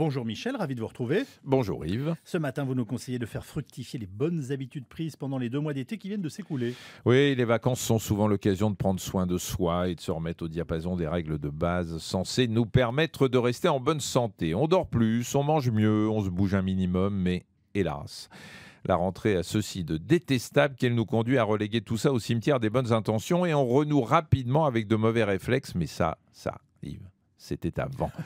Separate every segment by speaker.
Speaker 1: Bonjour Michel, ravi de vous retrouver.
Speaker 2: Bonjour Yves.
Speaker 1: Ce matin, vous nous conseillez de faire fructifier les bonnes habitudes prises pendant les deux mois d'été qui viennent de s'écouler.
Speaker 2: Oui, les vacances sont souvent l'occasion de prendre soin de soi et de se remettre au diapason des règles de base censées nous permettre de rester en bonne santé. On dort plus, on mange mieux, on se bouge un minimum, mais hélas. La rentrée a ceci de détestable qu'elle nous conduit à reléguer tout ça au cimetière des bonnes intentions et on renoue rapidement avec de mauvais réflexes. Mais ça, ça, Yves, c'était avant.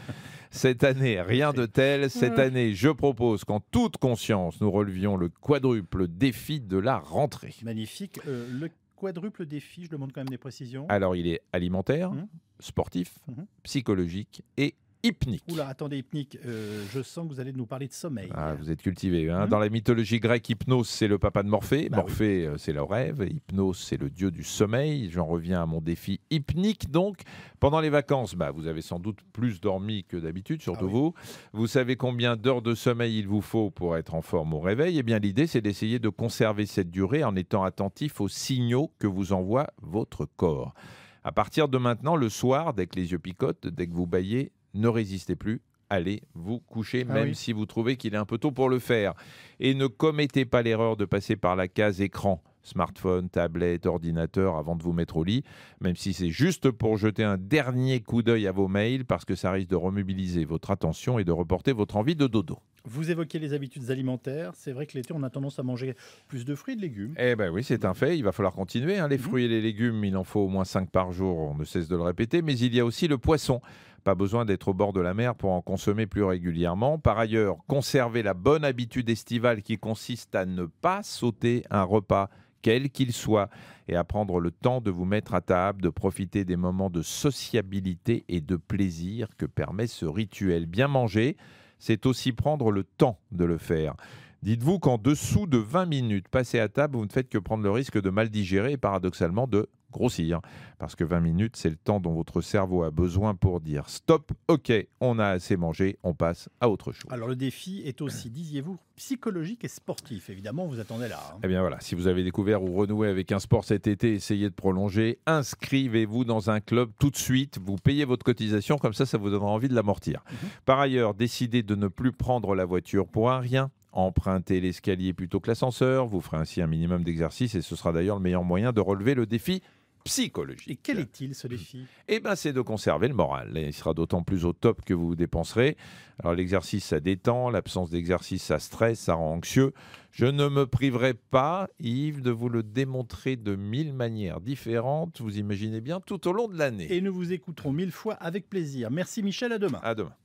Speaker 2: Cette année, rien de tel. Cette année, je propose qu'en toute conscience, nous relevions le quadruple défi de la rentrée.
Speaker 1: Magnifique. Euh, le quadruple défi, je demande quand même des précisions.
Speaker 2: Alors, il est alimentaire,
Speaker 1: Mhm.
Speaker 2: sportif,
Speaker 1: Mhm.
Speaker 2: psychologique et hypnique.
Speaker 1: Oula, attendez, hypnique, euh, je sens que vous allez nous parler de sommeil.
Speaker 2: Ah, vous êtes cultivé. hein.
Speaker 1: Mhm.
Speaker 2: Dans la mythologie grecque, Hypnos, c'est le papa de Morphée.
Speaker 1: Bah.
Speaker 2: Morphée, euh, c'est le rêve. Hypnos, c'est le dieu du sommeil. J'en reviens à mon défi hypnique. Donc, pendant les vacances, bah, vous avez sans doute plus dormi que d'habitude, surtout
Speaker 1: Ah oui.
Speaker 2: vous. Vous savez combien d'heures de sommeil il vous faut pour être en forme au réveil Eh bien, l'idée, c'est d'essayer de conserver cette durée en étant attentif aux signaux que vous envoie votre corps. À partir de maintenant, le soir, dès que les yeux picotent, dès que vous baillez, ne résistez plus. Allez vous coucher,
Speaker 1: Ah
Speaker 2: même
Speaker 1: oui.
Speaker 2: si vous trouvez qu'il est un peu tôt pour le faire. Et ne commettez pas l'erreur de passer par la case écran, smartphone, tablette, ordinateur avant de vous mettre au lit, même si c'est juste pour jeter un dernier coup d'œil à vos mails, parce que ça risque de remobiliser votre attention et de reporter votre envie de dodo.
Speaker 1: Vous évoquez les habitudes alimentaires. C'est vrai que l'été, on a tendance à manger plus de fruits et de légumes.
Speaker 2: Eh ben oui, c'est un fait, il va falloir continuer. hein. Les
Speaker 1: Mhm.
Speaker 2: fruits et les légumes, il en faut au moins 5 par jour, on ne cesse de le répéter, mais il y a aussi le poisson. Pas besoin d'être au bord de la mer pour en consommer plus régulièrement. Par ailleurs, conservez la bonne habitude estivale qui consiste à ne pas sauter un repas, quel qu'il soit, et à prendre le temps de vous mettre à table, de profiter des moments de sociabilité et de plaisir que permet ce rituel. Bien manger, c'est aussi prendre le temps de le faire. Dites-vous qu'en dessous de 20 minutes passées à table, vous ne faites que prendre le risque de mal digérer et paradoxalement de grossir. Parce que 20 minutes, c'est le temps dont votre cerveau a besoin pour dire stop, ok, on a assez mangé, on passe à autre chose.
Speaker 1: Alors le défi est aussi, disiez-vous, psychologique et sportif. Évidemment, vous attendez là. hein.
Speaker 2: Eh bien voilà, si vous avez découvert ou renoué avec un sport cet été, essayez de prolonger, inscrivez-vous dans un club tout de suite, vous payez votre cotisation, comme ça ça vous donnera envie de l'amortir.
Speaker 1: Mhm.
Speaker 2: Par ailleurs, décidez de ne plus prendre la voiture pour un rien, empruntez l'escalier plutôt que l'ascenseur, vous ferez ainsi un minimum d'exercice et ce sera d'ailleurs le meilleur moyen de relever le défi psychologique.
Speaker 1: Et quel est-il ce défi?
Speaker 2: Eh ben, c'est de conserver le moral. Et il sera d'autant plus au top que vous vous dépenserez. Alors, l'exercice, ça détend. L'absence d'exercice, ça stresse, ça rend anxieux. Je ne me priverai pas, Yves, de vous le démontrer de mille manières différentes. Vous imaginez bien tout au long de l'année.
Speaker 1: Et nous vous écouterons mille fois avec plaisir. Merci Michel, à demain.
Speaker 2: À demain.